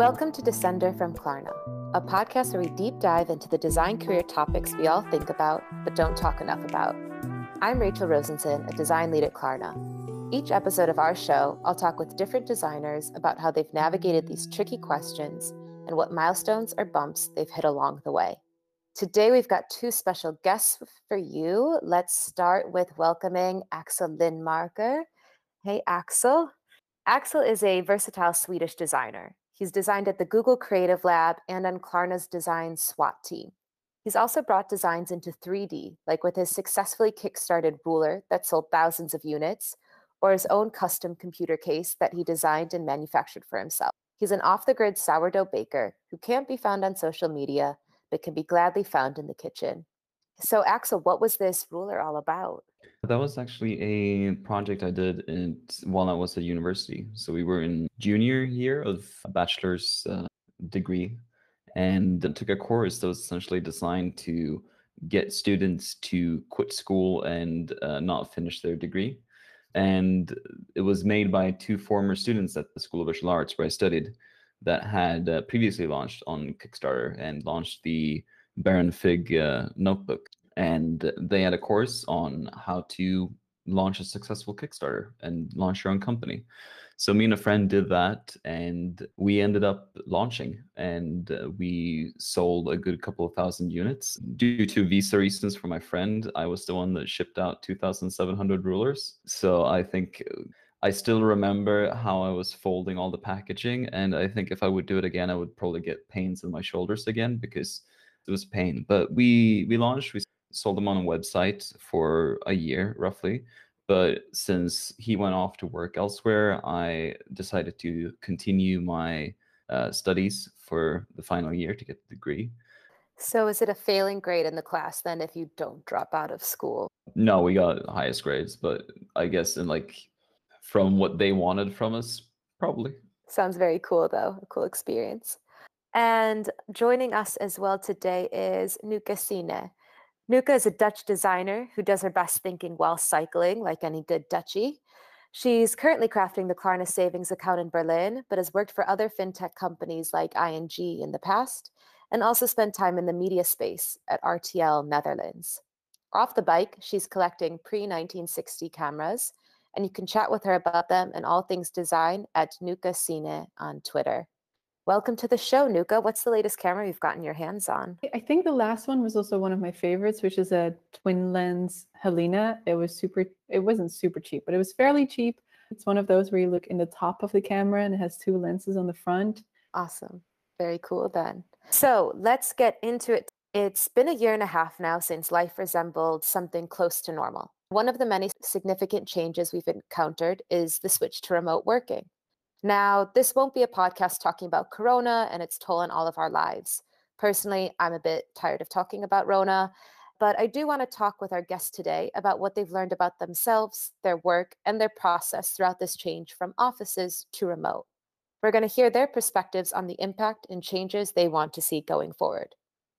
Welcome to Descender from Klarna, a podcast where we deep dive into the design career topics we all think about but don't talk enough about. I'm Rachel Rosenson, a design lead at Klarna. Each episode of our show, I'll talk with different designers about how they've navigated these tricky questions and what milestones or bumps they've hit along the way. Today, we've got two special guests for you. Let's start with welcoming Axel Lindmarker. Hey, Axel. Axel is a versatile Swedish designer. He's designed at the Google Creative Lab and on Klarna's design SWAT team. He's also brought designs into 3D, like with his successfully kickstarted ruler that sold thousands of units, or his own custom computer case that he designed and manufactured for himself. He's an off the grid sourdough baker who can't be found on social media, but can be gladly found in the kitchen. So, Axel, what was this ruler all about? That was actually a project I did in, while I was at university. So we were in junior year of a bachelor's uh, degree and took a course that was essentially designed to get students to quit school and uh, not finish their degree. And it was made by two former students at the School of Visual Arts where I studied that had uh, previously launched on Kickstarter and launched the Baron Fig uh, notebook and they had a course on how to launch a successful Kickstarter and launch your own company. So me and a friend did that, and we ended up launching, and uh, we sold a good couple of thousand units. Due to visa reasons for my friend, I was the one that shipped out 2,700 rulers. So I think uh, I still remember how I was folding all the packaging, and I think if I would do it again, I would probably get pains in my shoulders again because it was pain. But we we launched. We sold them on a website for a year roughly. But since he went off to work elsewhere, I decided to continue my uh, studies for the final year to get the degree. So, is it a failing grade in the class then if you don't drop out of school? No, we got highest grades, but I guess in like from what they wanted from us, probably. Sounds very cool though, a cool experience. And joining us as well today is Nuka Sine. Nuka is a Dutch designer who does her best thinking while cycling, like any good Dutchie. She's currently crafting the Klarna savings account in Berlin, but has worked for other fintech companies like ING in the past, and also spent time in the media space at RTL Netherlands. Off the bike, she's collecting pre 1960 cameras, and you can chat with her about them and all things design at Nuka Sine on Twitter. Welcome to the show, Nuka. What's the latest camera you've gotten your hands on? I think the last one was also one of my favorites, which is a twin lens Helena. It was super, it wasn't super cheap, but it was fairly cheap. It's one of those where you look in the top of the camera and it has two lenses on the front. Awesome. Very cool then. So let's get into it. It's been a year and a half now since life resembled something close to normal. One of the many significant changes we've encountered is the switch to remote working. Now, this won't be a podcast talking about Corona and its toll on all of our lives. Personally, I'm a bit tired of talking about Rona, but I do want to talk with our guests today about what they've learned about themselves, their work, and their process throughout this change from offices to remote. We're going to hear their perspectives on the impact and changes they want to see going forward.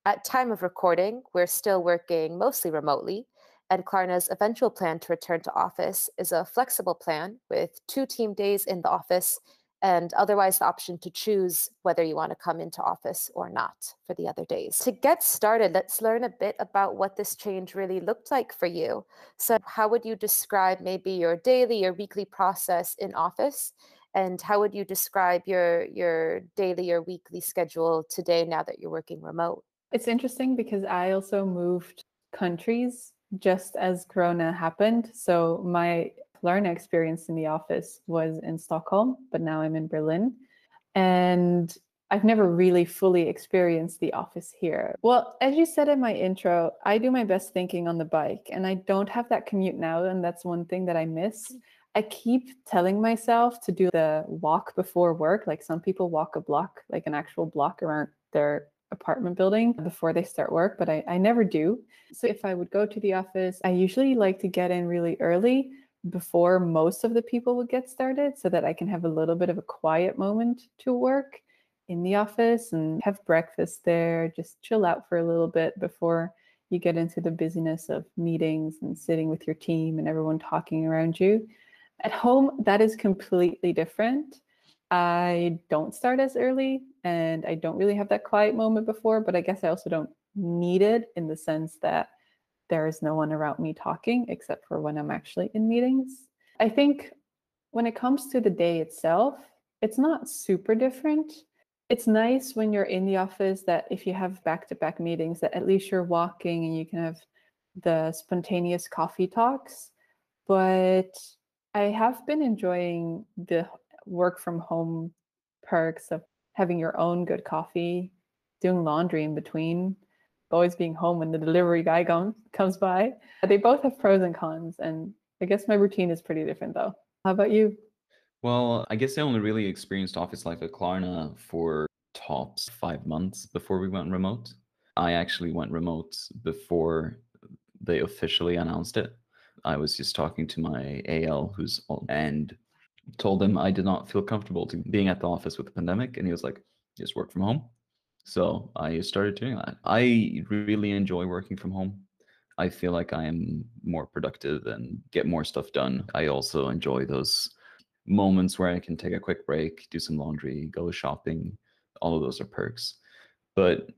At time of recording, we're still working mostly remotely, and Klarna's eventual plan to return to office is a flexible plan with two team days in the office and otherwise the option to choose whether you want to come into office or not for the other days. To get started, let's learn a bit about what this change really looked like for you. So, how would you describe maybe your daily or weekly process in office? And how would you describe your your daily or weekly schedule today now that you're working remote? It's interesting because I also moved countries just as Corona happened. So my Klarna experience in the office was in Stockholm, but now I'm in Berlin. And I've never really fully experienced the office here. Well, as you said in my intro, I do my best thinking on the bike, and I don't have that commute now. And that's one thing that I miss. I keep telling myself to do the walk before work. Like some people walk a block, like an actual block around their apartment building before they start work, but I, I never do. So if I would go to the office, I usually like to get in really early before most of the people would get started so that I can have a little bit of a quiet moment to work in the office and have breakfast there, just chill out for a little bit before you get into the busyness of meetings and sitting with your team and everyone talking around you. At home, that is completely different. I don't start as early and I don't really have that quiet moment before, but I guess I also don't need it in the sense that there is no one around me talking except for when I'm actually in meetings. I think when it comes to the day itself, it's not super different. It's nice when you're in the office that if you have back to back meetings, that at least you're walking and you can have the spontaneous coffee talks. But I have been enjoying the work from home perks of having your own good coffee, doing laundry in between, always being home when the delivery guy comes comes by. They both have pros and cons, and I guess my routine is pretty different though. How about you? Well, I guess I only really experienced office life at Klarna for tops five months before we went remote. I actually went remote before they officially announced it. I was just talking to my AL who's and told him I did not feel comfortable to being at the office with the pandemic, and he was like, "Just work from home." So I started doing that. I really enjoy working from home. I feel like I am more productive and get more stuff done. I also enjoy those moments where I can take a quick break, do some laundry, go shopping. All of those are perks. But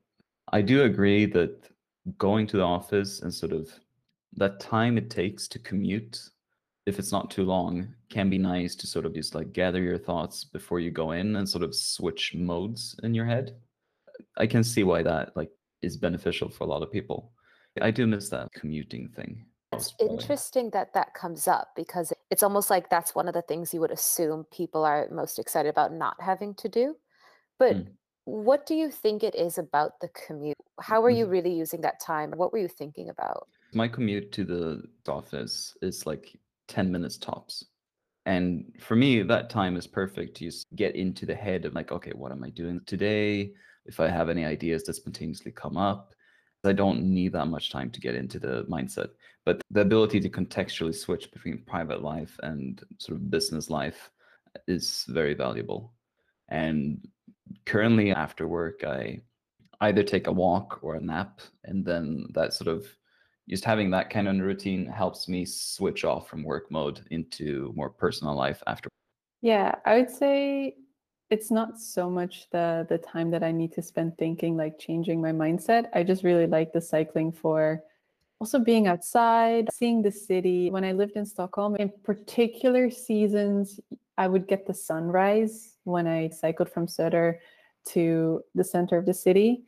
I do agree that going to the office and sort of that time it takes to commute if it's not too long can be nice to sort of just like gather your thoughts before you go in and sort of switch modes in your head. I can see why that like is beneficial for a lot of people. I do miss that commuting thing. It's interesting that that comes up because it's almost like that's one of the things you would assume people are most excited about not having to do. But mm. what do you think it is about the commute? How are you mm-hmm. really using that time? What were you thinking about? My commute to the office is like 10 minutes tops. And for me, that time is perfect to just get into the head of like, okay, what am I doing today? If I have any ideas that spontaneously come up, I don't need that much time to get into the mindset. But the ability to contextually switch between private life and sort of business life is very valuable. And currently after work, I either take a walk or a nap, and then that sort of just having that kind of routine helps me switch off from work mode into more personal life after yeah i would say it's not so much the the time that i need to spend thinking like changing my mindset. I just really like the cycling for also being outside seeing the city. When i lived in stockholm in particular seasons i would get the sunrise when i cycled from söder to the center of the city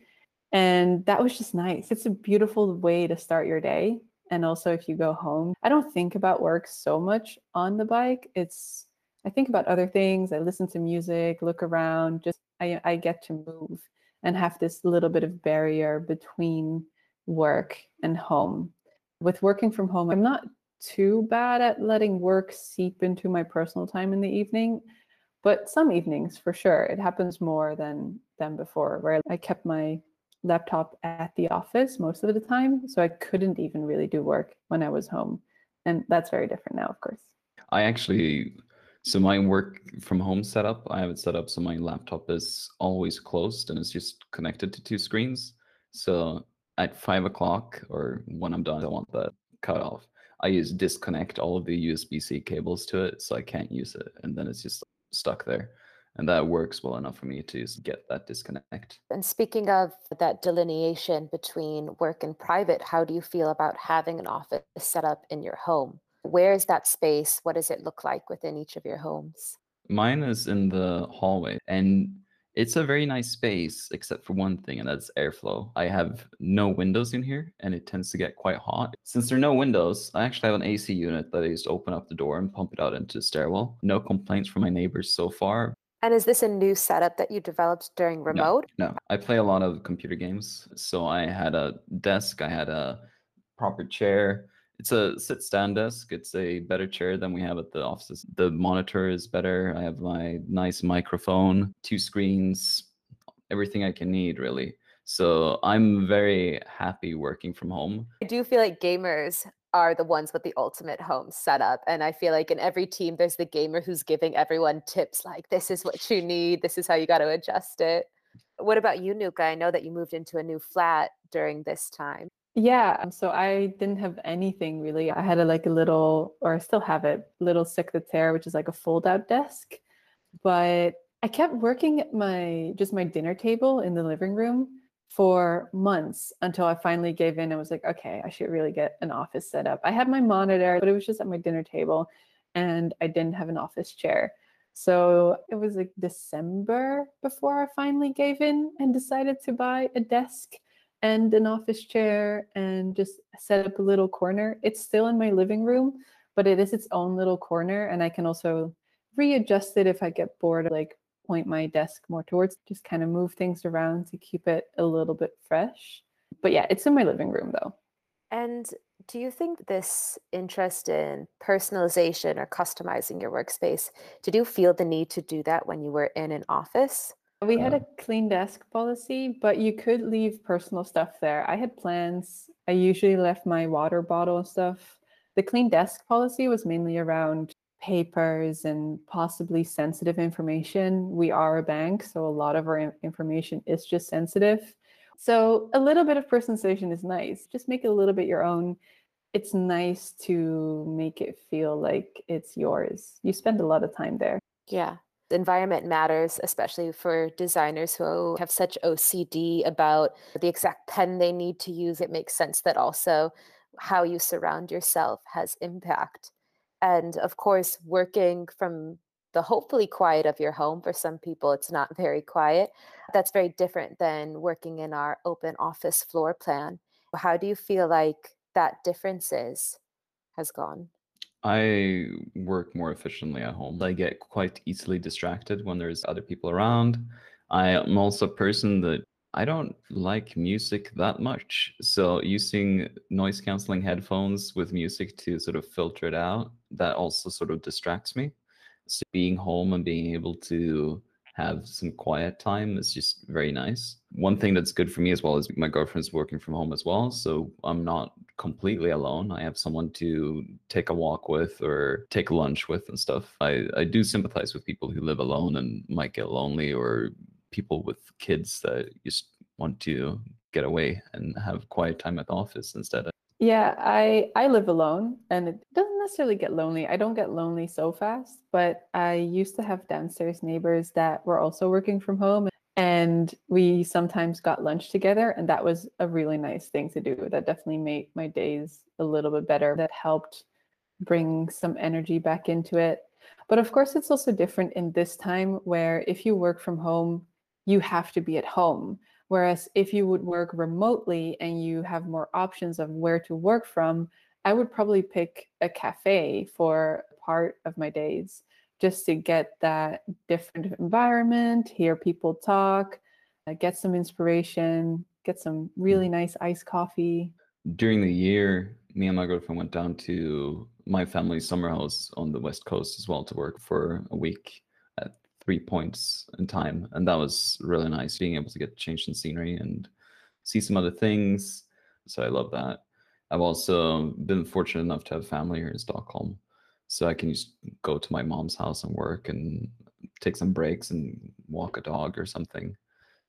and that was just nice. It's a beautiful way to start your day. And also, if you go home, I don't think about work so much on the bike. It's, I think about other things. I listen to music, look around, just I, I get to move and have this little bit of barrier between work and home. With working from home, I'm not too bad at letting work seep into my personal time in the evening but some evenings for sure it happens more than than before where i kept my laptop at the office most of the time. So I couldn't even really do work when I was home. And that's very different now, of course. I actually, so my work from home setup, I have it set up so my laptop is always closed and it's just connected to two screens. So at five o'clock or when I'm done, I want that cut off. I use disconnect all of the USB C cables to it so I can't use it. And then it's just stuck there and that works well enough for me to get that disconnect. And speaking of that delineation between work and private, how do you feel about having an office set up in your home? Where is that space? What does it look like within each of your homes? Mine is in the hallway and it's a very nice space except for one thing and that's airflow. I have no windows in here and it tends to get quite hot. Since there are no windows, I actually have an AC unit that I just open up the door and pump it out into the stairwell. No complaints from my neighbors so far, and is this a new setup that you developed during remote? No, no, I play a lot of computer games. So I had a desk, I had a proper chair. It's a sit stand desk. It's a better chair than we have at the offices. The monitor is better. I have my nice microphone, two screens, everything I can need, really. So I'm very happy working from home. I do feel like gamers are the ones with the ultimate home setup. And I feel like in every team, there's the gamer who's giving everyone tips like, this is what you need, this is how you got to adjust it. What about you, Nuka? I know that you moved into a new flat during this time. Yeah, um, so I didn't have anything really. I had a like a little, or I still have it, little secretaire, which is like a fold-out desk. But I kept working at my just my dinner table in the living room for months until I finally gave in and was like, okay, I should really get an office set up. I had my monitor, but it was just at my dinner table and I didn't have an office chair. So it was like December before I finally gave in and decided to buy a desk and an office chair and just set up a little corner. It's still in my living room, but it is its own little corner. And I can also readjust it if I get bored, like point my desk more towards, just kind of move things around to keep it a little bit fresh. But yeah, it's in my living room though. And do you think this interest in personalization or customizing your workspace, did you feel the need to do that when you were in an office? We had a clean desk policy, but you could leave personal stuff there. I had plans. I usually left my water bottle and stuff. The clean desk policy was mainly around papers and possibly sensitive information. We are a bank, so a lot of our information is just sensitive. So a little bit of personalization is nice. Just make it a little bit your own. It's nice to make it feel like it's yours. You spend a lot of time there. Yeah. The environment matters, especially for designers who have such OCD about the exact pen they need to use. It makes sense that also how you surround yourself has impact. And of course, working from the hopefully quiet of your home, for some people, it's not very quiet. That's very different than working in our open office floor plan. How do you feel like that difference is, has gone? I work more efficiently at home. I get quite easily distracted when there's other people around. I am also a person that I don't like music that much. So using noise canceling headphones with music to sort of filter it out, that also sort of distracts me. So being home and being able to have some quiet time is just very nice. One thing that's good for me as well is my girlfriend's working from home as well. So I'm not completely alone. I have someone to take a walk with or take lunch with and stuff. I, I do sympathize with people who live alone and might get lonely or people with kids that just want to get away and have quiet time at the office instead. Yeah, I I live alone and it doesn't necessarily get lonely. I don't get lonely so fast, but I used to have downstairs neighbors that were also working from home and we sometimes got lunch together and that was a really nice thing to do. That definitely made my days a little bit better. That helped bring some energy back into it. But of course it's also different in this time where if you work from home, you have to be at home. Whereas if you would work remotely and you have more options of where to work from, I would probably pick a cafe for part of my days just to get that different environment, hear people talk, uh, get some inspiration, get some really nice iced coffee. During the year, me and my girlfriend went down to my family's summer house on the west coast as well to work for a week three points in time, and that was really nice being able to get change in scenery and see some other things. So I love that. I've also been fortunate enough to have family here in Stockholm, so I can just go to my mom's house and work and take some breaks and walk a dog or something.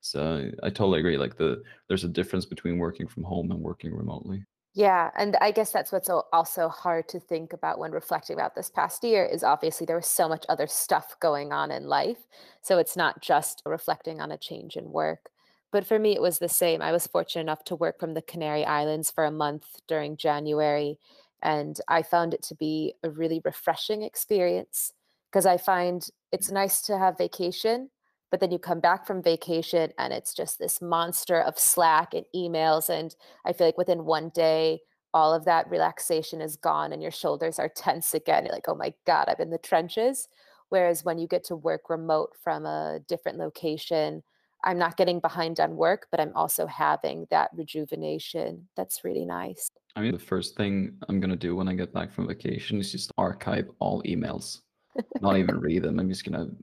So I totally agree. Like the there's a difference between working from home and working remotely. Yeah, and I guess that's what's also hard to think about when reflecting about this past year is obviously there was so much other stuff going on in life. So it's not just reflecting on a change in work. But for me, it was the same. I was fortunate enough to work from the Canary Islands for a month during January, and I found it to be a really refreshing experience because I find it's nice to have vacation, but then you come back from vacation and it's just this monster of slack and emails and i feel like within one day all of that relaxation is gone and your shoulders are tense again. You're like oh my god i'm in the trenches. Whereas when you get to work remote from a different location i'm not getting behind on work but i'm also having that rejuvenation. That's really nice. I mean the first thing i'm going to do when i get back from vacation is just archive all emails. Not even read them. I'm just going to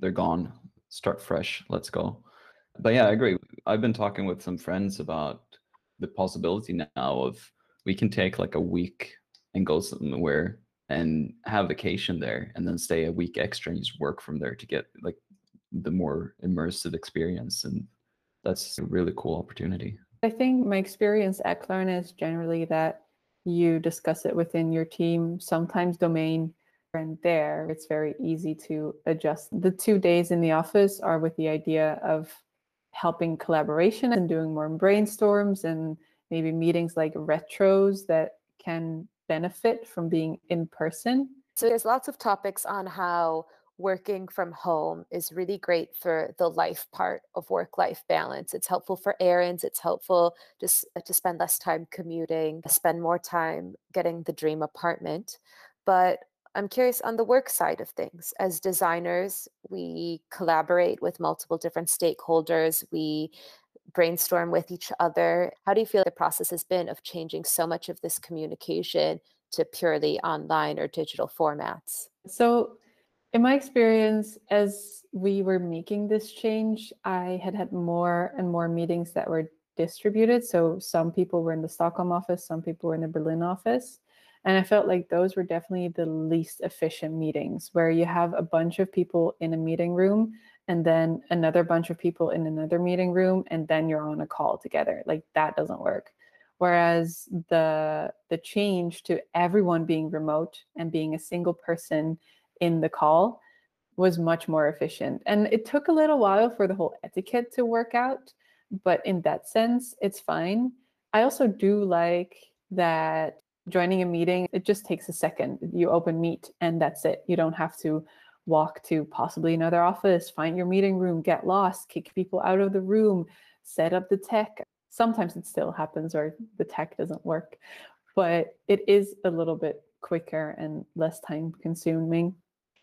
they're gone start fresh. Let's go. But yeah, I agree. I've been talking with some friends about the possibility now of we can take like a week and go somewhere and have vacation there and then stay a week extra and just work from there to get like the more immersive experience and that's a really cool opportunity i think my experience at klarna is generally that you discuss it within your team sometimes domain and there, it's very easy to adjust. The two days in the office are with the idea of helping collaboration and doing more brainstorms and maybe meetings like retros that can benefit from being in person. So there's lots of topics on how working from home is really great for the life part of work life balance. It's helpful for errands, it's helpful just uh, to spend less time commuting, spend more time getting the dream apartment. But I'm curious on the work side of things. As designers, we collaborate with multiple different stakeholders. We brainstorm with each other. How do you feel the process has been of changing so much of this communication to purely online or digital formats? So, in my experience, as we were making this change, I had had more and more meetings that were distributed. So, some people were in the Stockholm office, some people were in the Berlin office. And I felt like those were definitely the least efficient meetings where you have a bunch of people in a meeting room and then another bunch of people in another meeting room and then you're on a call together. Like that doesn't work. Whereas the the change to everyone being remote and being a single person in the call was much more efficient. And it took a little while for the whole etiquette to work out but in that sense it's fine. I also do like that joining a meeting it just takes a second you open meet and that's it you don't have to walk to possibly another office, find your meeting room, get lost, kick people out of the room, set up the tech. Sometimes it still happens or the tech doesn't work, but it is a little bit quicker and less time consuming.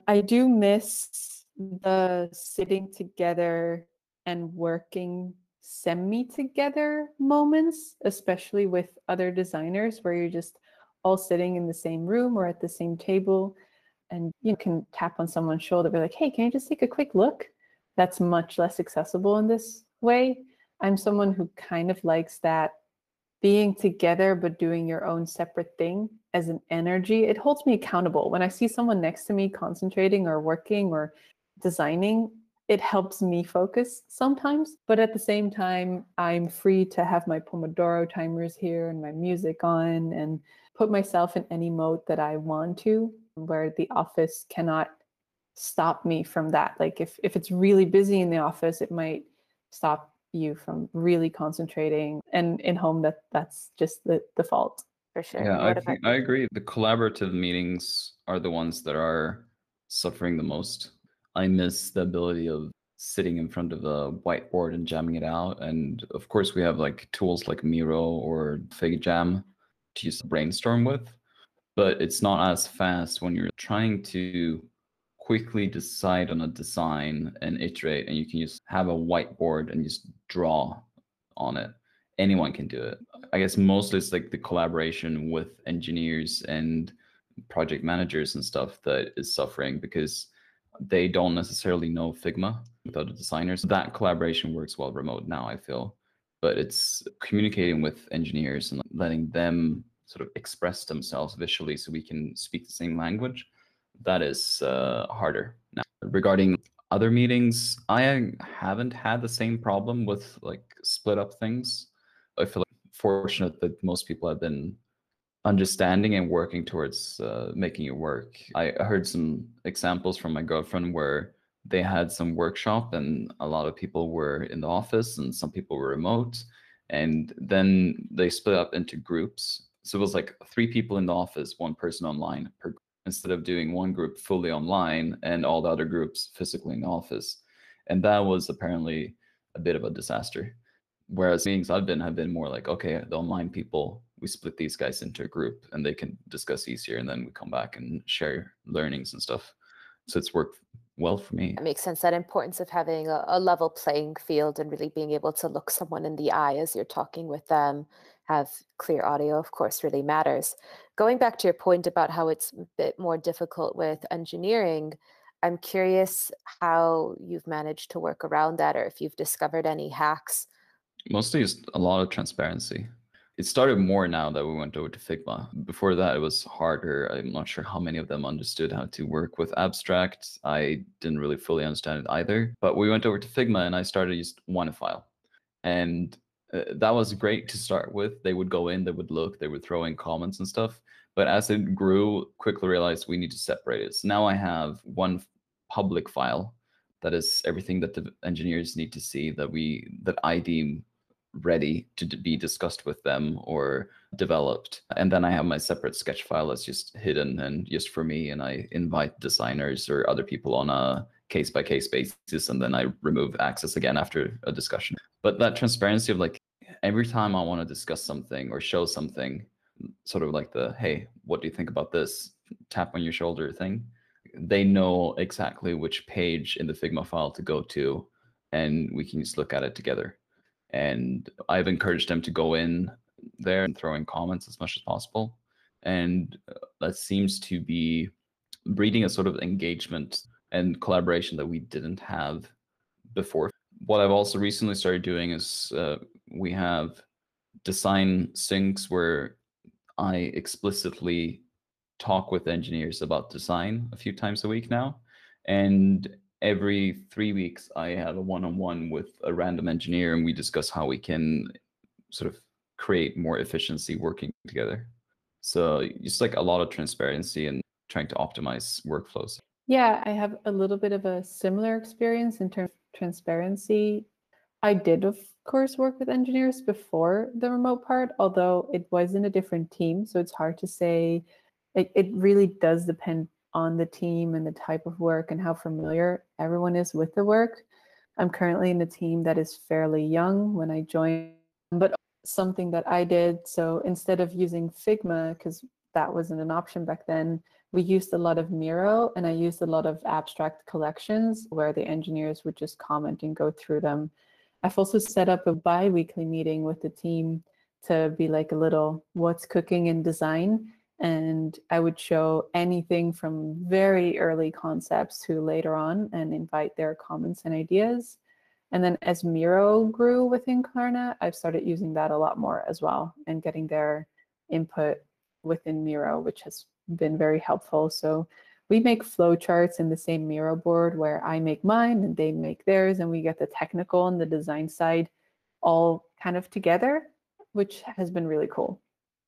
I do miss the sitting together and working semi together moments, especially with other designers where you're just all sitting in the same room or at the same table and you can tap on someone's shoulder, be like, hey, can you just take a quick look? That's much less accessible in this way. I'm someone who kind of likes that being together but doing your own separate thing as an energy. It holds me accountable. When I see someone next to me concentrating or working or designing, it helps me focus sometimes. But at the same time, I'm free to have my Pomodoro timers here and my music on and put myself in any mode that I want to where the office cannot stop me from that. Like if if it's really busy in the office it might stop you from really concentrating and in home that that's just the default. For sure. Yeah I, think, I agree. The collaborative meetings are the ones that are suffering the most i miss the ability of sitting in front of a whiteboard and jamming it out and of course we have like tools like miro or FigJam to use brainstorm with but it's not as fast when you're trying to quickly decide on a design and iterate and you can just have a whiteboard and just draw on it. Anyone can do it. I guess mostly it's like the collaboration with engineers and project managers and stuff that is suffering because they don't necessarily know figma without a designer so that collaboration works well remote now i feel but it's communicating with engineers and letting them sort of express themselves visually so we can speak the same language, that is uh, harder. Now, regarding other meetings, I haven't had the same problem with like split up things. I feel like fortunate that most people have been understanding and working towards uh, making it work. I heard some examples from my girlfriend where they had some workshop and a lot of people were in the office and some people were remote and then they split up into groups so it was like three people in the office, one person online per instead of doing one group fully online and all the other groups physically in the office. And that was apparently a bit of a disaster. Whereas meetings I've been have been more like, okay, the online people, we split these guys into a group and they can discuss easier and then we come back and share learnings and stuff. So it's worked well for me. It makes sense that importance of having a, a level playing field and really being able to look someone in the eye as you're talking with them have clear audio, of course, really matters. Going back to your point about how it's a bit more difficult with engineering, I'm curious how you've managed to work around that or if you've discovered any hacks. Mostly just a lot of transparency. It started more now that we went over to Figma. Before that, it was harder. I'm not sure how many of them understood how to work with abstract. I didn't really fully understand it either. But we went over to Figma and I started just one file. And uh, that was great to start with. They would go in, they would look, they would throw in comments and stuff. But as it grew, quickly realized we need to separate it. So now I have one public file that is everything that the engineers need to see that we that I deem ready to be discussed with them or developed. And then I have my separate sketch file that's just hidden and just for me. And I invite designers or other people on a case by case basis. And then I remove access again after a discussion. But that transparency of like every time I want to discuss something or show something, sort of like the, hey, what do you think about this? Tap on your shoulder thing. They know exactly which page in the Figma file to go to. And we can just look at it together and I've encouraged them to go in there and throw in comments as much as possible. And uh, that seems to be breeding a sort of engagement and collaboration that we didn't have before. What I've also recently started doing is uh, we have design syncs where I explicitly talk with engineers about design a few times a week now. And every three weeks i have a one-on-one with a random engineer and we discuss how we can sort of create more efficiency working together. So it's like a lot of transparency and trying to optimize workflows. Yeah i have a little bit of a similar experience in terms of transparency. I did of course work with engineers before the remote part although it was in a different team so it's hard to say. It, it really does depend on the team and the type of work and how familiar everyone is with the work. I'm currently in a team that is fairly young when I joined, but something that I did. So instead of using Figma, because that wasn't an option back then, we used a lot of Miro and I used a lot of abstract collections where the engineers would just comment and go through them. I've also set up a bi-weekly meeting with the team to be like a little what's cooking in design and I would show anything from very early concepts to later on and invite their comments and ideas. And then as Miro grew within Klarna, I've started using that a lot more as well and getting their input within Miro, which has been very helpful. So we make flowcharts in the same Miro board where I make mine and they make theirs, and we get the technical and the design side all kind of together, which has been really cool.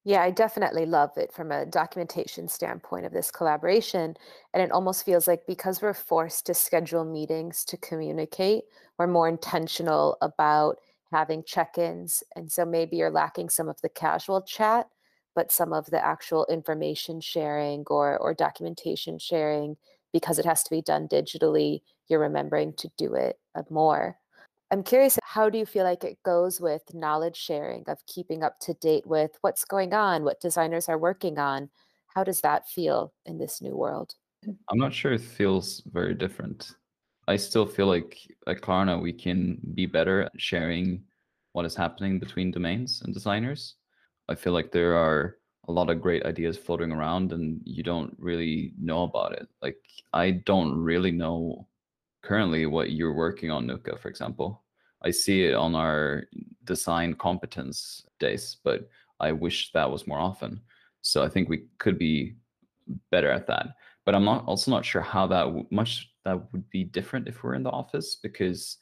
Yeah, I definitely love it from a documentation standpoint of this collaboration. And it almost feels like because we're forced to schedule meetings to communicate, we're more intentional about having check ins. And so maybe you're lacking some of the casual chat, but some of the actual information sharing or, or documentation sharing, because it has to be done digitally, you're remembering to do it uh, more. I'm curious, how do you feel like it goes with knowledge sharing of keeping up to date with what's going on, what designers are working on? How does that feel in this new world? I'm not sure it feels very different. I still feel like at Klarna, we can be better at sharing what is happening between domains and designers. I feel like there are a lot of great ideas floating around and you don't really know about it. Like, I don't really know currently what you're working on, Nuka, for example. I see it on our design competence days, but I wish that was more often. So I think we could be better at that. But I'm not also not sure how that much that would be different if we're in the office because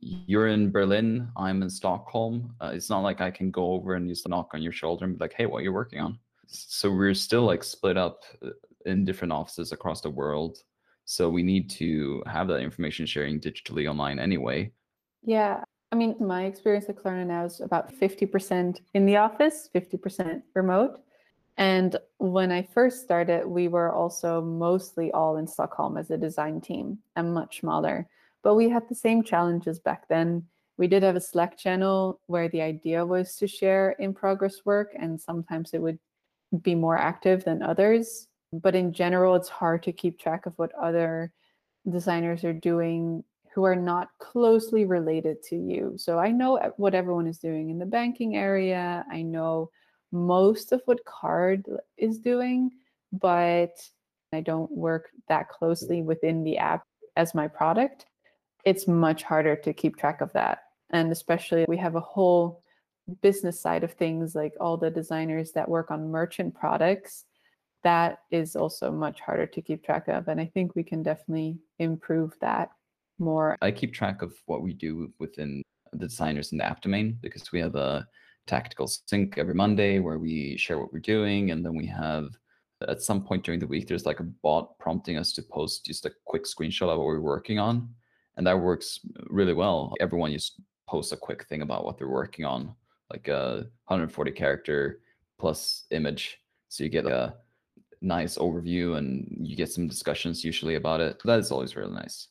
you're in Berlin, I'm in Stockholm. Uh, it's not like I can go over and just knock on your shoulder and be like, "Hey, what are you working on?" So we're still like split up uh, in different offices across the world. So we need to have that information sharing digitally online anyway. Yeah. I mean, my experience at Klarna now is about 50% in the office, 50% remote. And when I first started, we were also mostly all in Stockholm as a design team and much smaller. But we had the same challenges back then. We did have a Slack channel where the idea was to share in progress work, and sometimes it would be more active than others but in general it's hard to keep track of what other designers are doing who are not closely related to you. So i know what everyone is doing in the banking area. I know most of what card is doing but i don't work that closely within the app as my product. It's much harder to keep track of that. And especially we have a whole business side of things like all the designers that work on merchant products that is also much harder to keep track of. And I think we can definitely improve that more. I keep track of what we do within the designers in the app domain because we have a tactical sync every Monday where we share what we're doing. And then we have at some point during the week, there's like a bot prompting us to post just a quick screenshot of what we're working on. And that works really well. Everyone just posts a quick thing about what they're working on, like a 140 character plus image. So you get a nice overview and you get some discussions usually about it. That is always really nice.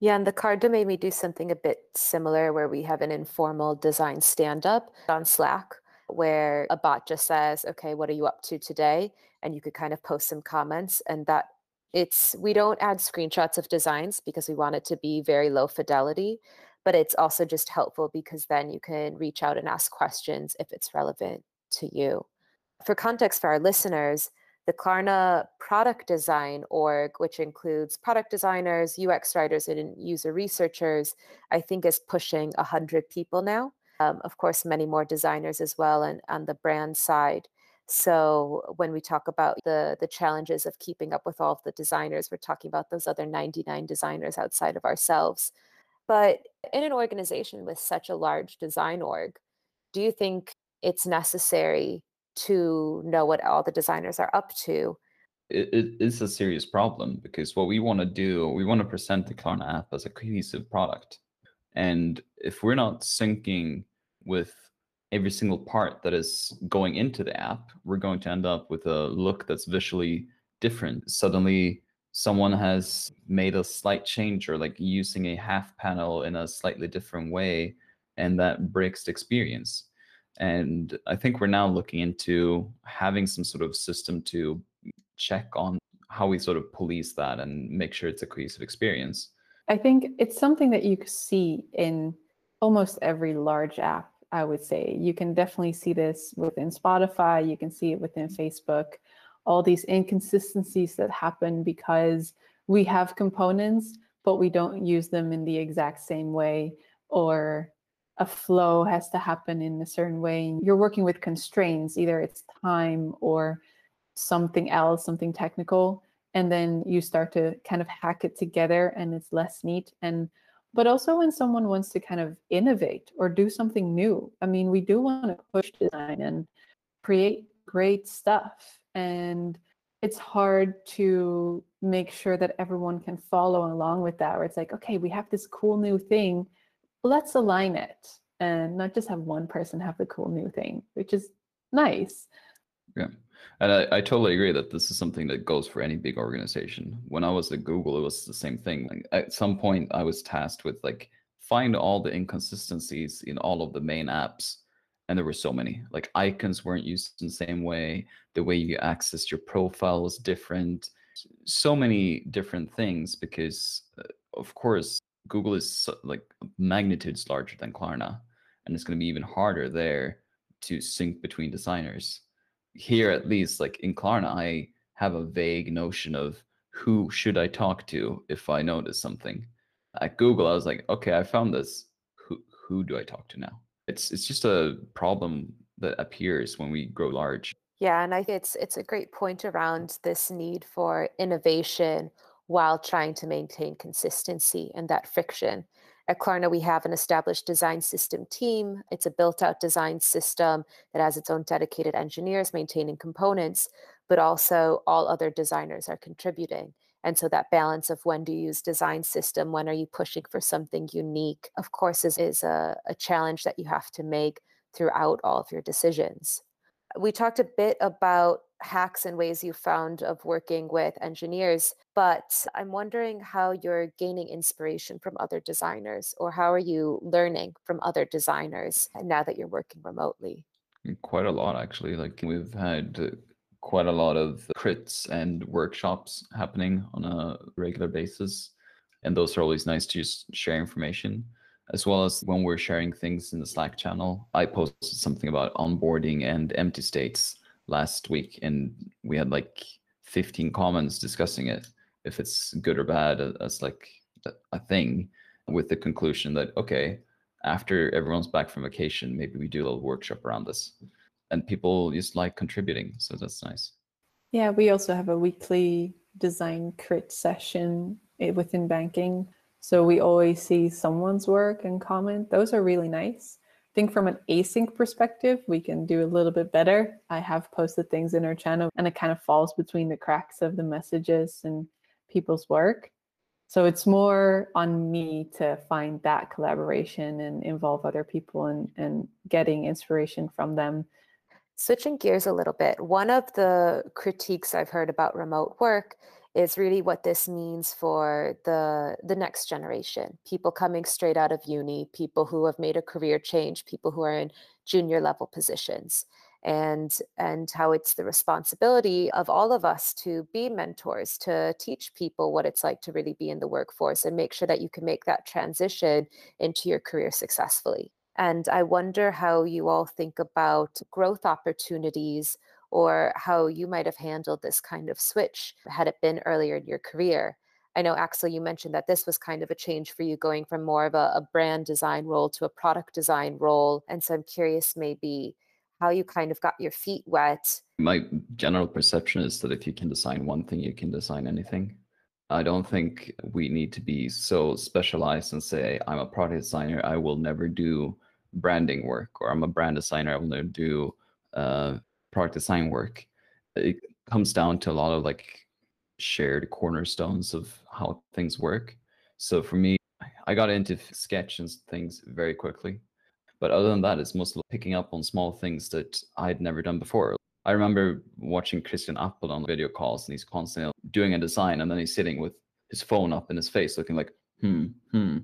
Yeah, and the Carta made me do something a bit similar where we have an informal design stand up on Slack where a bot just says, okay, what are you up to today? And you could kind of post some comments and that it's we don't add screenshots of designs because we want it to be very low fidelity but it's also just helpful because then you can reach out and ask questions if it's relevant to you for context for our listeners the Klarna product design org, which includes product designers, UX writers, and user researchers, I think is pushing 100 people now. Um, of course, many more designers as well, and on the brand side. So when we talk about the the challenges of keeping up with all of the designers, we're talking about those other 99 designers outside of ourselves. But in an organization with such a large design org, do you think it's necessary to know what all the designers are up to? It, it is a serious problem because what we want to do, we want to present the Klarna app as a cohesive product. And if we're not syncing with every single part that is going into the app, we're going to end up with a look that's visually different. Suddenly, someone has made a slight change or like using a half panel in a slightly different way, and that breaks the experience. And I think we're now looking into having some sort of system to check on how we sort of police that and make sure it's a cohesive experience. I think it's something that you see in almost every large app I would say. You can definitely see this within Spotify, you can see it within mm-hmm. Facebook, all these inconsistencies that happen because we have components, but we don't use them in the exact same way, or a flow has to happen in a certain way. You're working with constraints, either it's time or something else, something technical. And then you start to kind of hack it together and it's less neat. And but also when someone wants to kind of innovate or do something new. I mean, we do want to push design and create great stuff. And it's hard to make sure that everyone can follow along with that, where it's like, okay, we have this cool new thing, let's align it and not just have one person have the cool new thing, which is nice. Yeah. And I, I totally agree that this is something that goes for any big organization. When I was at Google, it was the same thing. Like, at some point, I was tasked with like find all the inconsistencies in all of the main apps, and there were so many. Like icons weren't used in the same way. The way you access your profile was different. So many different things because, uh, of course, Google is like magnitudes larger than Klarna, and it's going to be even harder there to sync between designers here at least like in Klarna, I have a vague notion of who should I talk to if I notice something. At Google, I was like, okay, I found this. Who who do I talk to now? It's it's just a problem that appears when we grow large. Yeah, and I think it's it's a great point around this need for innovation while trying to maintain consistency and that friction. At Klarna, we have an established design system team. It's a built out design system that has its own dedicated engineers maintaining components, but also all other designers are contributing. And so that balance of when do you use design system, when are you pushing for something unique, of course, is, is a, a challenge that you have to make throughout all of your decisions. We talked a bit about hacks and ways you found of working with engineers, but I'm wondering how you're gaining inspiration from other designers or how are you learning from other designers now that you're working remotely? Mm, quite a lot, actually. Like we've had quite a lot of crits and workshops happening on a regular basis. And those are always nice to just share information as well as when we're sharing things in the Slack channel. I posted something about onboarding and empty states last week, and we had like 15 comments discussing it, if it's good or bad as like a thing, with the conclusion that okay, after everyone's back from vacation, maybe we do a little workshop around this, and people just like contributing, so that's nice. Yeah, we also have a weekly design crit session eh, within banking. So we always see someone's work and comment. Those are really nice. Think from an async perspective, we can do a little bit better. I have posted things in our channel and it kind of falls between the cracks of the messages and people's work. So it's more on me to find that collaboration and involve other people and, and getting inspiration from them. Switching gears a little bit, one of the critiques I've heard about remote work is really what this means for the the next generation. People coming straight out of uni people who have made a career change people who are in junior level positions and and how it's the responsibility of all of us to be mentors to teach people what it's like to really be in the workforce and make sure that you can make that transition into your career successfully. And i wonder how you all think about growth opportunities or how you might have handled this kind of switch had it been earlier in your career. I know, Axel, you mentioned that this was kind of a change for you going from more of a, a brand design role to a product design role. And so I'm curious maybe how you kind of got your feet wet. My general perception is that if you can design one thing, you can design anything. I don't think we need to be so specialized and say, I'm a product designer, I will never do branding work, or I'm a brand designer, I will never do uh, product design work, it comes down to a lot of like shared cornerstones of how things work. So for me, I got into sketch and things very quickly. But other than that, it's mostly picking up on small things that I'd never done before. I remember watching Christian Appel on video calls and he's constantly doing a design and then he's sitting with his phone up in his face looking like, hmm, hmm,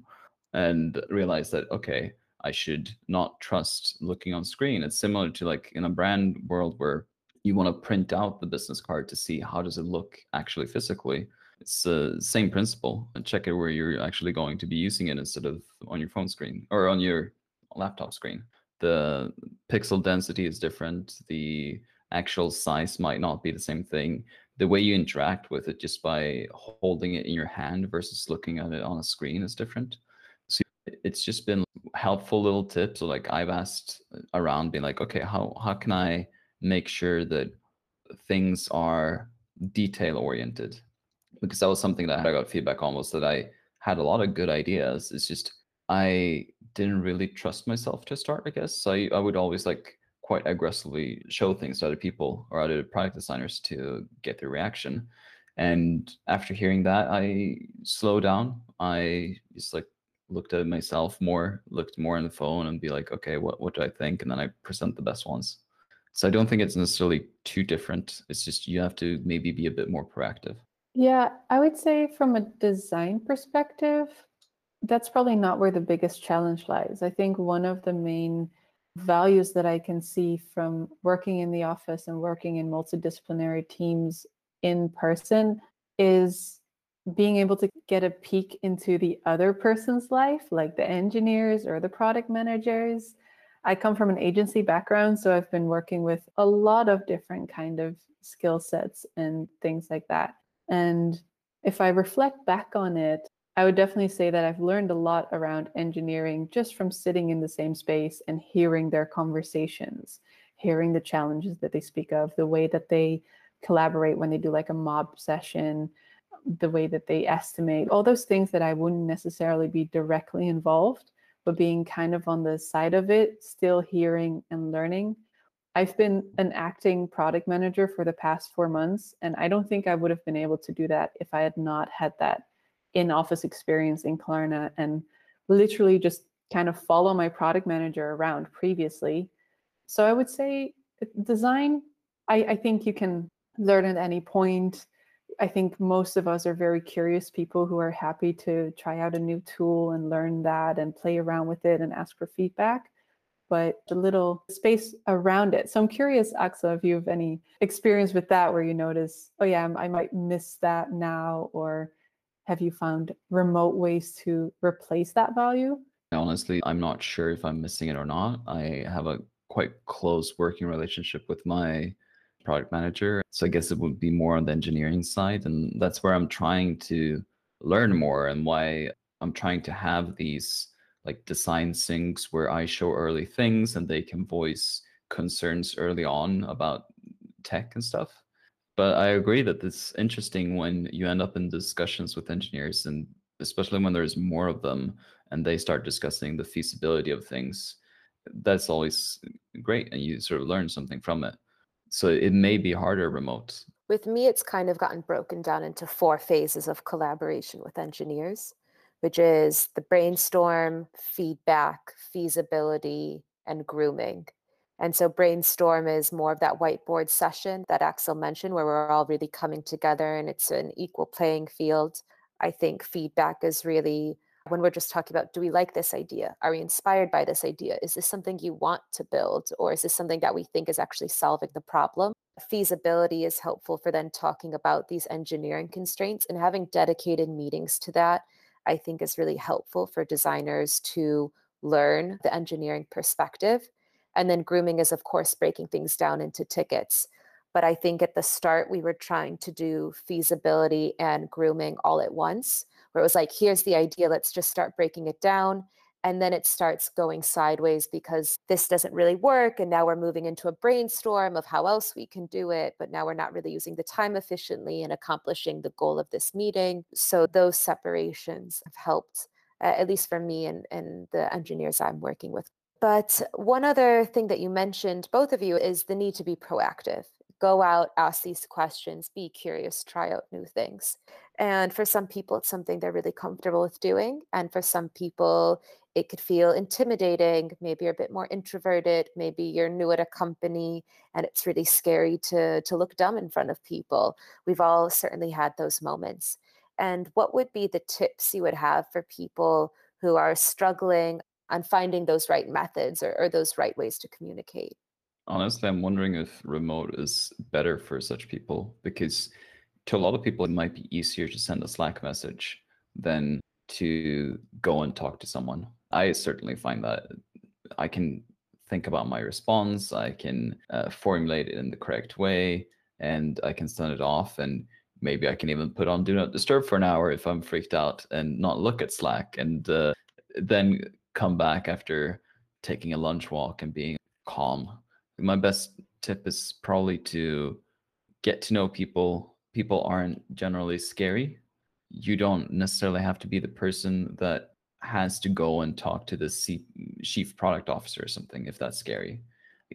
and realize that, okay, I should not trust looking on screen. It's similar to like in a brand world where you want to print out the business card to see how does it look actually physically. It's the same principle check it where you're actually going to be using it instead of on your phone screen or on your laptop screen. The pixel density is different. The actual size might not be the same thing. The way you interact with it just by holding it in your hand versus looking at it on a screen is different it's just been helpful little tips. So like I've asked uh, around, being like, okay, how how can I make sure that things are detail oriented? Because that was something that I got feedback was that I had a lot of good ideas. It's just I didn't really trust myself to start. I guess so. I, I would always like quite aggressively show things to other people or other product designers to get their reaction. And after hearing that, I slow down. I just like looked at myself more, looked more on the phone and be like, okay, what, what do I think? And then I present the best ones. So I don't think it's necessarily too different. It's just you have to maybe be a bit more proactive. Yeah, I would say from a design perspective, that's probably not where the biggest challenge lies. I think one of the main values that I can see from working in the office and working in multidisciplinary teams in person is being able to get a peek into the other person's life, like the engineers or the product managers. I come from an agency background, so I've been working with a lot of different kind of skill sets and things like that. And if I reflect back on it, I would definitely say that I've learned a lot around engineering just from sitting in the same space and hearing their conversations, hearing the challenges that they speak of, the way that they collaborate when they do like a mob session, the way that they estimate, all those things that I wouldn't necessarily be directly involved, but being kind of on the side of it, still hearing and learning. I've been an acting product manager for the past four months, and I don't think I would have been able to do that if I had not had that in office experience in Klarna and literally just kind of follow my product manager around previously. So I would say uh, design, I, I think you can learn at any point I think most of us are very curious people who are happy to try out a new tool and learn that and play around with it and ask for feedback. But the little space around it. So I'm curious, Axel, if you have any experience with that where you notice, oh, yeah, I might miss that now, or have you found remote ways to replace that value? Honestly, I'm not sure if I'm missing it or not. I have a quite close working relationship with my product manager. So I guess it would be more on the engineering side. And that's where I'm trying to learn more and why I'm trying to have these like design syncs where I show early things and they can voice concerns early on about tech and stuff. But I agree that it's interesting when you end up in discussions with engineers and especially when there's more of them and they start discussing the feasibility of things that's always great and you sort of learn something from it. So it may be harder remote. With me, it's kind of gotten broken down into four phases of collaboration with engineers, which is the brainstorm, feedback, feasibility, and grooming. And so brainstorm is more of that whiteboard session that Axel mentioned, where we're all really coming together and it's an equal playing field. I think feedback is really when we're just talking about do we like this idea? Are we inspired by this idea? Is this something you want to build? Or is this something that we think is actually solving the problem? Feasibility is helpful for then talking about these engineering constraints and having dedicated meetings to that, I think is really helpful for designers to learn the engineering perspective. And then grooming is, of course, breaking things down into tickets. But I think at the start, we were trying to do feasibility and grooming all at once where it was like, here's the idea, let's just start breaking it down. And then it starts going sideways because this doesn't really work. And now we're moving into a brainstorm of how else we can do it. But now we're not really using the time efficiently and accomplishing the goal of this meeting. So those separations have helped, uh, at least for me and, and the engineers I'm working with. But one other thing that you mentioned, both of you, is the need to be proactive go out, ask these questions, be curious, try out new things. And for some people, it's something they're really comfortable with doing. And for some people, it could feel intimidating. Maybe you're a bit more introverted. Maybe you're new at a company and it's really scary to, to look dumb in front of people. We've all certainly had those moments. And what would be the tips you would have for people who are struggling on finding those right methods or, or those right ways to communicate? Honestly, I'm wondering if remote is better for such people because to a lot of people, it might be easier to send a Slack message than to go and talk to someone. I certainly find that I can think about my response, I can uh, formulate it in the correct way, and I can send it off. And maybe I can even put on do not disturb for an hour if I'm freaked out and not look at Slack, and uh, then come back after taking a lunch walk and being calm my best tip is probably to get to know people. People aren't generally scary. You don't necessarily have to be the person that has to go and talk to the chief product officer or something if that's scary.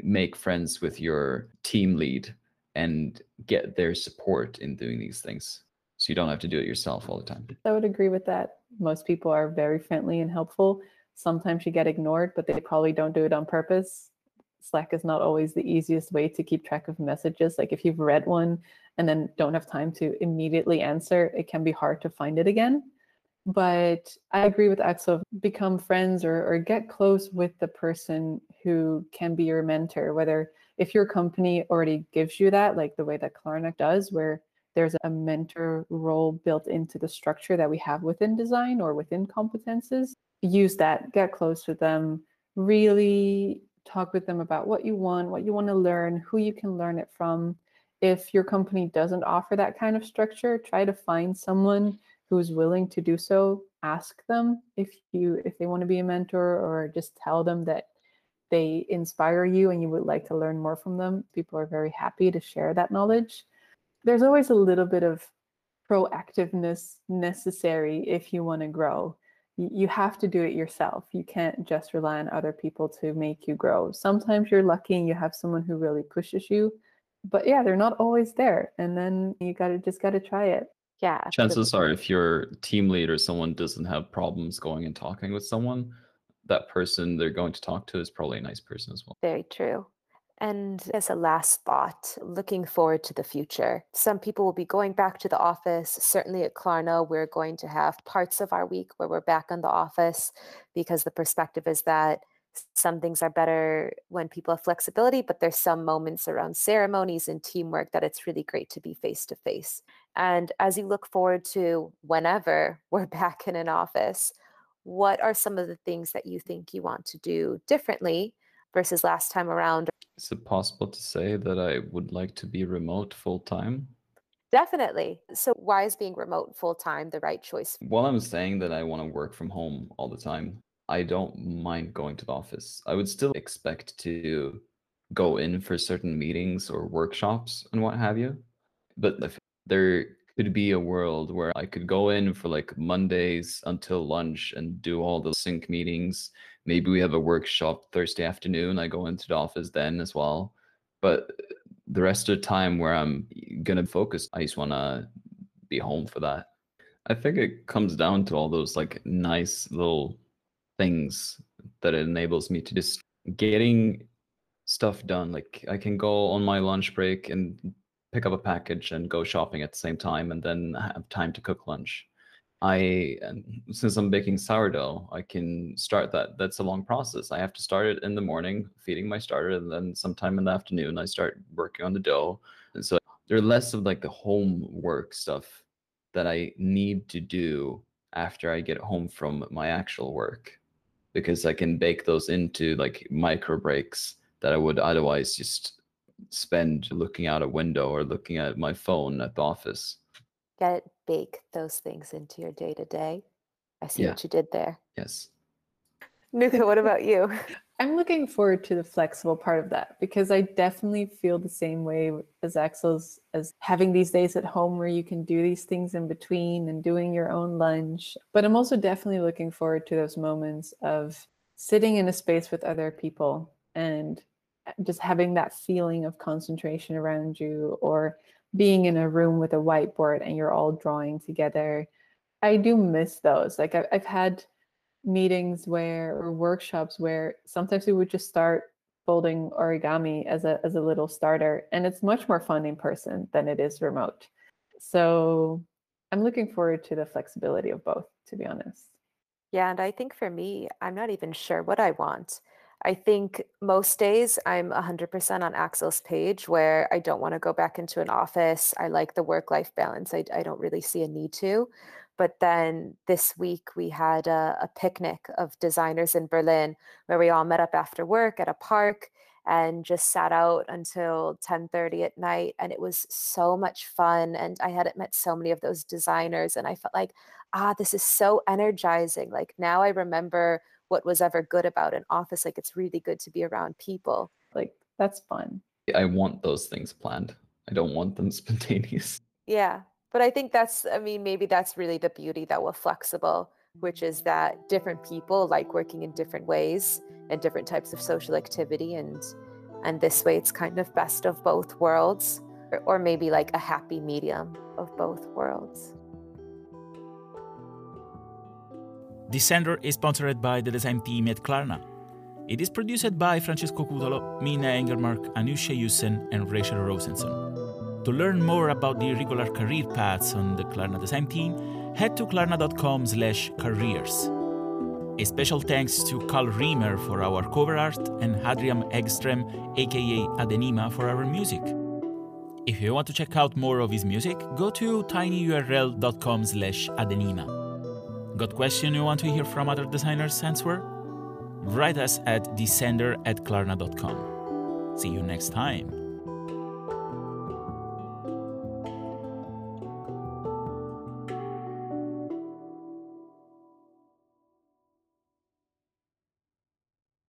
Make friends with your team lead and get their support in doing these things. So you don't have to do it yourself all the time. I would agree with that. Most people are very friendly and helpful. Sometimes you get ignored, but they probably don't do it on purpose. Slack is not always the easiest way to keep track of messages. Like if you've read one and then don't have time to immediately answer, it can be hard to find it again. But I agree with Axel, become friends or, or get close with the person who can be your mentor, whether if your company already gives you that, like the way that Klarna does, where there's a mentor role built into the structure that we have within design or within competences, use that, get close with them, really talk with them about what you want, what you want to learn, who you can learn it from. If your company doesn't offer that kind of structure, try to find someone who's willing to do so. Ask them if you if they want to be a mentor or just tell them that they inspire you and you would like to learn more from them. People are very happy to share that knowledge. There's always a little bit of proactiveness necessary if you want to grow you have to do it yourself. You can't just rely on other people to make you grow. Sometimes you're lucky and you have someone who really pushes you, but yeah, they're not always there. And then you got to just got to try it. Yeah. Chances are, if your team leader, someone doesn't have problems going and talking with someone, that person they're going to talk to is probably a nice person as well. Very true. And as a last thought, looking forward to the future. Some people will be going back to the office. Certainly at Klarna, we're going to have parts of our week where we're back in the office because the perspective is that some things are better when people have flexibility, but there's some moments around ceremonies and teamwork that it's really great to be face to face. And as you look forward to whenever we're back in an office, what are some of the things that you think you want to do differently versus last time around? Is it possible to say that I would like to be remote full time? Definitely. So, why is being remote full time the right choice? Well, I'm saying that I want to work from home all the time, I don't mind going to the office. I would still expect to go in for certain meetings or workshops and what have you. But if there could be a world where I could go in for like Mondays until lunch and do all the sync meetings, maybe we have a workshop Thursday afternoon. I go into the office then as well. But the rest of the time where I'm gonna focus, I just wanna be home for that. I think it comes down to all those like nice little things that it enables me to just getting stuff done. Like I can go on my lunch break and pick up a package and go shopping at the same time and then have time to cook lunch. I since I'm baking sourdough, I can start that. That's a long process. I have to start it in the morning, feeding my starter, and then sometime in the afternoon, I start working on the dough. And so there are less of like the homework stuff that I need to do after I get home from my actual work, because I can bake those into like micro breaks that I would otherwise just spend looking out a window or looking at my phone at the office. Get bake those things into your day to day. I see Yeah. what you did there. Yes. Nuka, what about you? I'm looking forward to the flexible part of that because I definitely feel the same way as Axel's as having these days at home where you can do these things in between and doing your own lunch. But I'm also definitely looking forward to those moments of sitting in a space with other people and uh, just having that feeling of concentration around you or being in a room with a whiteboard and you're all drawing together. I do miss those. Like I've, I've had meetings where or workshops where sometimes we would just start folding origami as a as a little starter and it's much more fun in person than it is remote so i'm looking forward to the flexibility of both to be honest Yeah, and I think for me, I'm not even sure what I want. I think most days I'm 100% on Axel's page where I don't want to go back into an office. I like the work life balance. I, I don't really see a need to. But then this week we had a, a picnic of designers in Berlin where we all met up after work at a park and just sat out until 10:30 at night and it was so much fun and I hadn't met so many of those designers and I felt like ah, this is so energizing. Like now I remember what was ever good about an office. Like it's really good to be around people. like that's fun I want those things planned. I don't want them spontaneous. Yeah. But I think that's, I mean, maybe that's really the beauty that we're flexible, which is that different people like working in different ways and different types of social activity. And and this way it's kind of best of both worlds. Or, or maybe like a happy medium of both worlds. Descender is sponsored by the design team at Klarna. It is produced by Francesco Cutolo, Mina Engelmark, Anusha Yusen, and Rachel Rosenson. To learn more about the irregular career paths on the Klarna design team, head to klarna.com slash careers. A special thanks to Carl Riemer for our cover art and Hadrian Eggström, aka Adenima, for our music. If you want to check out more of his music, go to tinyurl.com slash adenima. Got question you want to hear from other designers answer? Write us at descender at klarna.com. See you next time.